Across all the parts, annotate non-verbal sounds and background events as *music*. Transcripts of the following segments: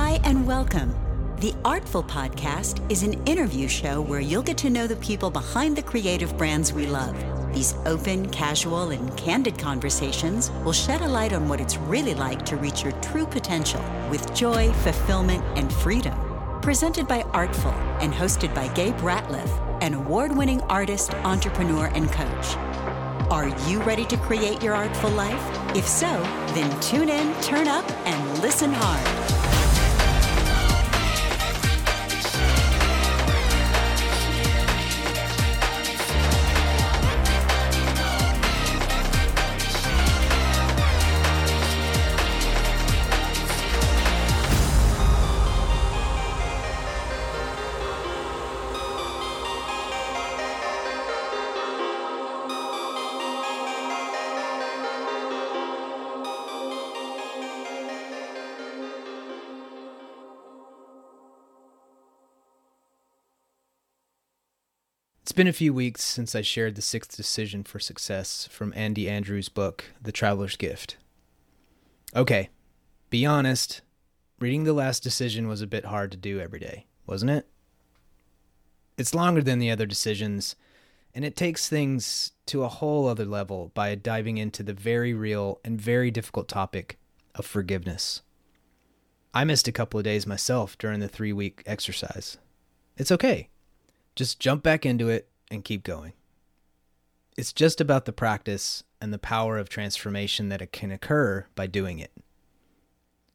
Hi, and welcome. The Artful Podcast is an interview show where you'll get to know the people behind the creative brands we love. These open, casual, and candid conversations will shed a light on what it's really like to reach your true potential with joy, fulfillment, and freedom. Presented by Artful and hosted by Gabe Ratliff, an award winning artist, entrepreneur, and coach. Are you ready to create your artful life? If so, then tune in, turn up, and listen hard. Been a few weeks since I shared the sixth decision for success from Andy Andrews' book, The Traveler's Gift. Okay, be honest, reading the last decision was a bit hard to do every day, wasn't it? It's longer than the other decisions, and it takes things to a whole other level by diving into the very real and very difficult topic of forgiveness. I missed a couple of days myself during the three week exercise. It's okay. Just jump back into it and keep going. It's just about the practice and the power of transformation that it can occur by doing it.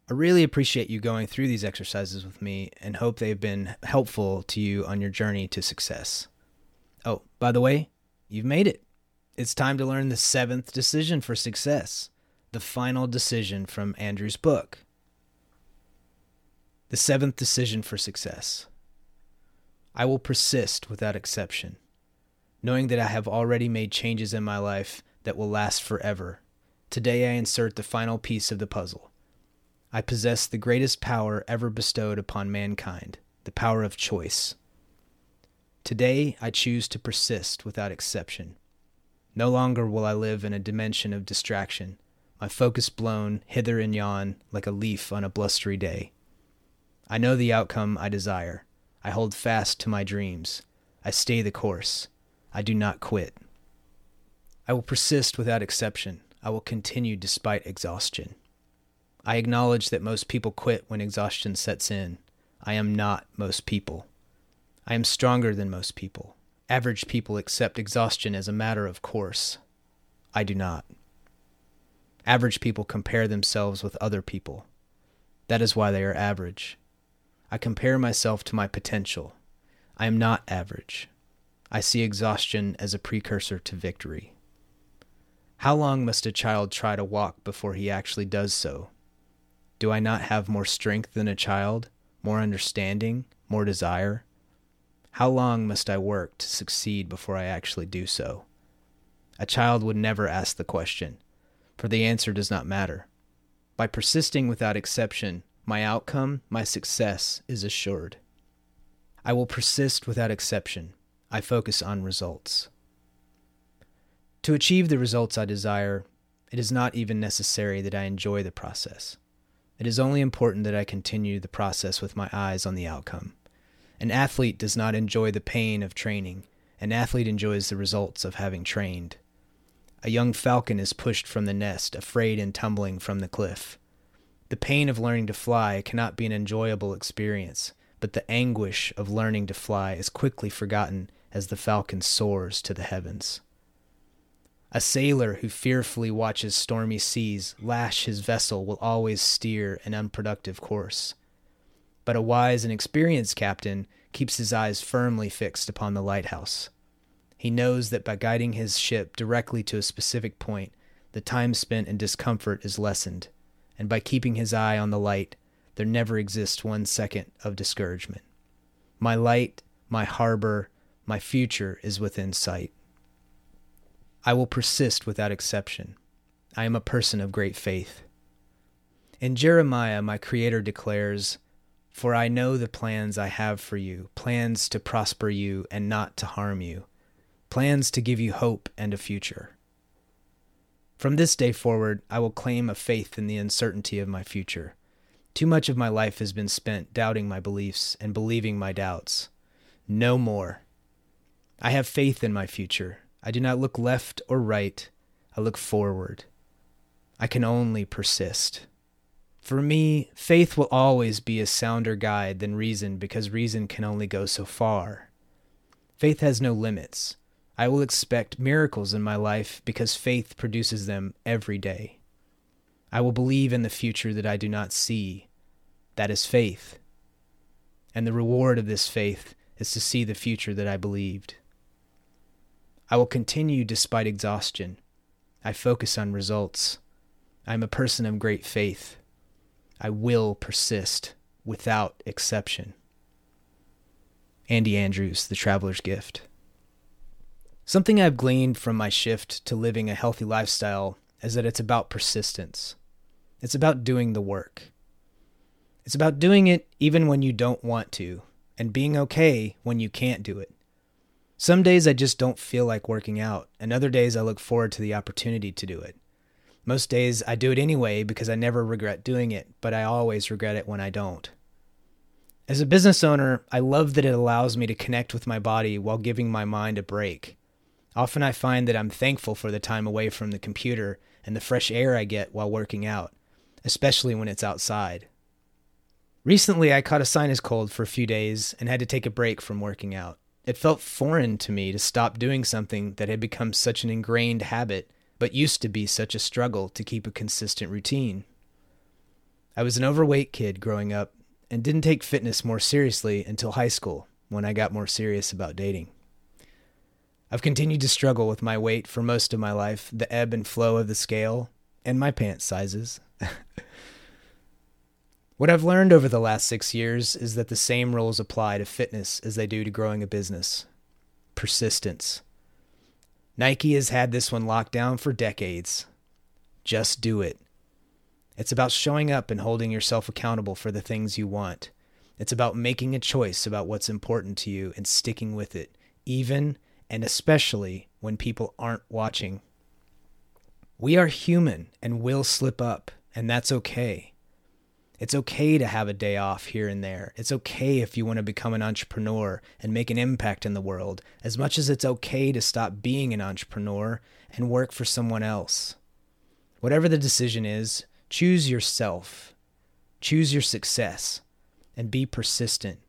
I really appreciate you going through these exercises with me and hope they've been helpful to you on your journey to success. Oh, by the way, you've made it. It's time to learn the seventh decision for success, the final decision from Andrew's book. The seventh decision for success. I will persist without exception, knowing that I have already made changes in my life that will last forever. Today I insert the final piece of the puzzle. I possess the greatest power ever bestowed upon mankind, the power of choice. Today I choose to persist without exception. No longer will I live in a dimension of distraction, my focus blown hither and yon like a leaf on a blustery day. I know the outcome I desire. I hold fast to my dreams. I stay the course. I do not quit. I will persist without exception. I will continue despite exhaustion. I acknowledge that most people quit when exhaustion sets in. I am not most people. I am stronger than most people. Average people accept exhaustion as a matter of course. I do not. Average people compare themselves with other people. That is why they are average. I compare myself to my potential. I am not average. I see exhaustion as a precursor to victory. How long must a child try to walk before he actually does so? Do I not have more strength than a child, more understanding, more desire? How long must I work to succeed before I actually do so? A child would never ask the question, for the answer does not matter. By persisting without exception, my outcome, my success is assured. I will persist without exception. I focus on results. To achieve the results I desire, it is not even necessary that I enjoy the process. It is only important that I continue the process with my eyes on the outcome. An athlete does not enjoy the pain of training, an athlete enjoys the results of having trained. A young falcon is pushed from the nest, afraid and tumbling from the cliff. The pain of learning to fly cannot be an enjoyable experience, but the anguish of learning to fly is quickly forgotten as the falcon soars to the heavens. A sailor who fearfully watches stormy seas lash his vessel will always steer an unproductive course. But a wise and experienced captain keeps his eyes firmly fixed upon the lighthouse. He knows that by guiding his ship directly to a specific point, the time spent in discomfort is lessened and by keeping his eye on the light, there never exists one second of discouragement. My light, my harbor, my future is within sight. I will persist without exception. I am a person of great faith. In Jeremiah, my Creator declares, For I know the plans I have for you, plans to prosper you and not to harm you, plans to give you hope and a future. From this day forward, I will claim a faith in the uncertainty of my future. Too much of my life has been spent doubting my beliefs and believing my doubts. No more. I have faith in my future. I do not look left or right. I look forward. I can only persist. For me, faith will always be a sounder guide than reason because reason can only go so far. Faith has no limits. I will expect miracles in my life because faith produces them every day. I will believe in the future that I do not see. That is faith. And the reward of this faith is to see the future that I believed. I will continue despite exhaustion. I focus on results. I am a person of great faith. I will persist without exception. Andy Andrews, The Traveler's Gift. Something I've gleaned from my shift to living a healthy lifestyle is that it's about persistence. It's about doing the work. It's about doing it even when you don't want to, and being okay when you can't do it. Some days I just don't feel like working out, and other days I look forward to the opportunity to do it. Most days I do it anyway because I never regret doing it, but I always regret it when I don't. As a business owner, I love that it allows me to connect with my body while giving my mind a break. Often I find that I'm thankful for the time away from the computer and the fresh air I get while working out, especially when it's outside. Recently, I caught a sinus cold for a few days and had to take a break from working out. It felt foreign to me to stop doing something that had become such an ingrained habit but used to be such a struggle to keep a consistent routine. I was an overweight kid growing up and didn't take fitness more seriously until high school when I got more serious about dating. I've continued to struggle with my weight for most of my life, the ebb and flow of the scale, and my pant sizes. *laughs* what I've learned over the last six years is that the same rules apply to fitness as they do to growing a business persistence. Nike has had this one locked down for decades. Just do it. It's about showing up and holding yourself accountable for the things you want. It's about making a choice about what's important to you and sticking with it, even and especially when people aren't watching. We are human and will slip up, and that's okay. It's okay to have a day off here and there. It's okay if you want to become an entrepreneur and make an impact in the world, as much as it's okay to stop being an entrepreneur and work for someone else. Whatever the decision is, choose yourself, choose your success, and be persistent.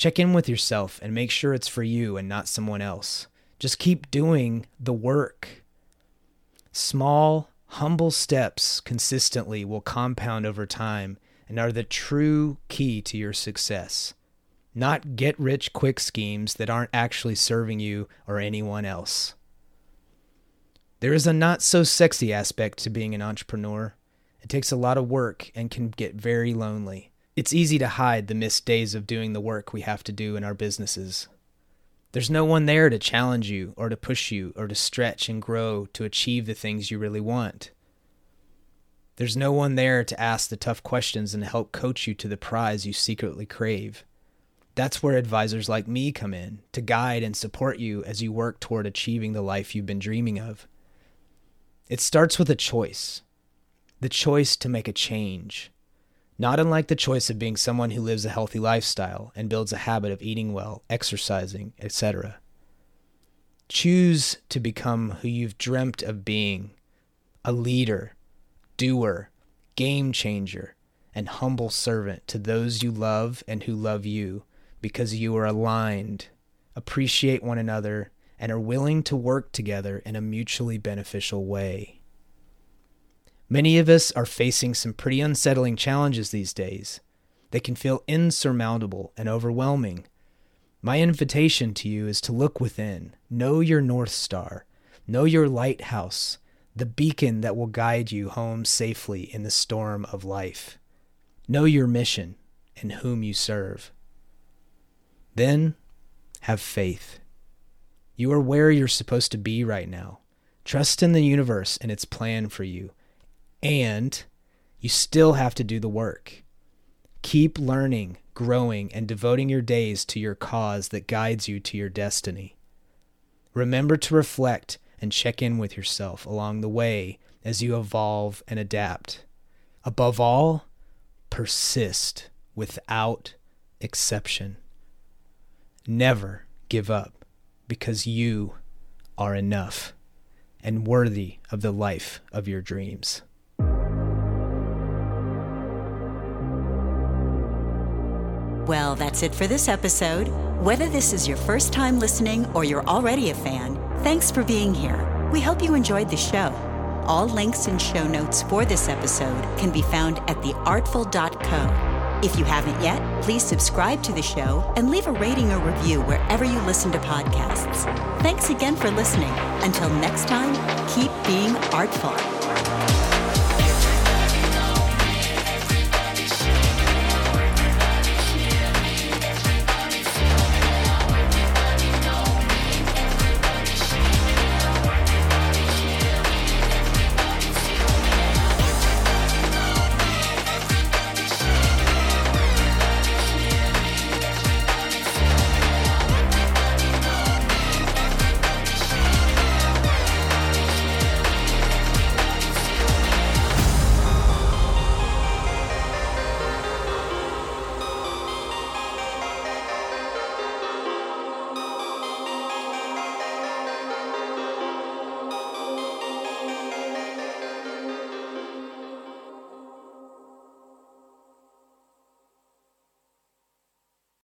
Check in with yourself and make sure it's for you and not someone else. Just keep doing the work. Small, humble steps consistently will compound over time and are the true key to your success. Not get rich quick schemes that aren't actually serving you or anyone else. There is a not so sexy aspect to being an entrepreneur. It takes a lot of work and can get very lonely. It's easy to hide the missed days of doing the work we have to do in our businesses. There's no one there to challenge you or to push you or to stretch and grow to achieve the things you really want. There's no one there to ask the tough questions and help coach you to the prize you secretly crave. That's where advisors like me come in to guide and support you as you work toward achieving the life you've been dreaming of. It starts with a choice the choice to make a change. Not unlike the choice of being someone who lives a healthy lifestyle and builds a habit of eating well, exercising, etc. Choose to become who you've dreamt of being a leader doer, game changer, and humble servant to those you love and who love you because you are aligned, appreciate one another, and are willing to work together in a mutually beneficial way. Many of us are facing some pretty unsettling challenges these days. They can feel insurmountable and overwhelming. My invitation to you is to look within, know your North Star, know your lighthouse, the beacon that will guide you home safely in the storm of life. Know your mission and whom you serve. Then have faith. You are where you're supposed to be right now. Trust in the universe and its plan for you. And you still have to do the work. Keep learning, growing, and devoting your days to your cause that guides you to your destiny. Remember to reflect and check in with yourself along the way as you evolve and adapt. Above all, persist without exception. Never give up because you are enough and worthy of the life of your dreams. That's it for this episode. Whether this is your first time listening or you're already a fan, thanks for being here. We hope you enjoyed the show. All links and show notes for this episode can be found at theartful.co. If you haven't yet, please subscribe to the show and leave a rating or review wherever you listen to podcasts. Thanks again for listening. Until next time, keep being artful.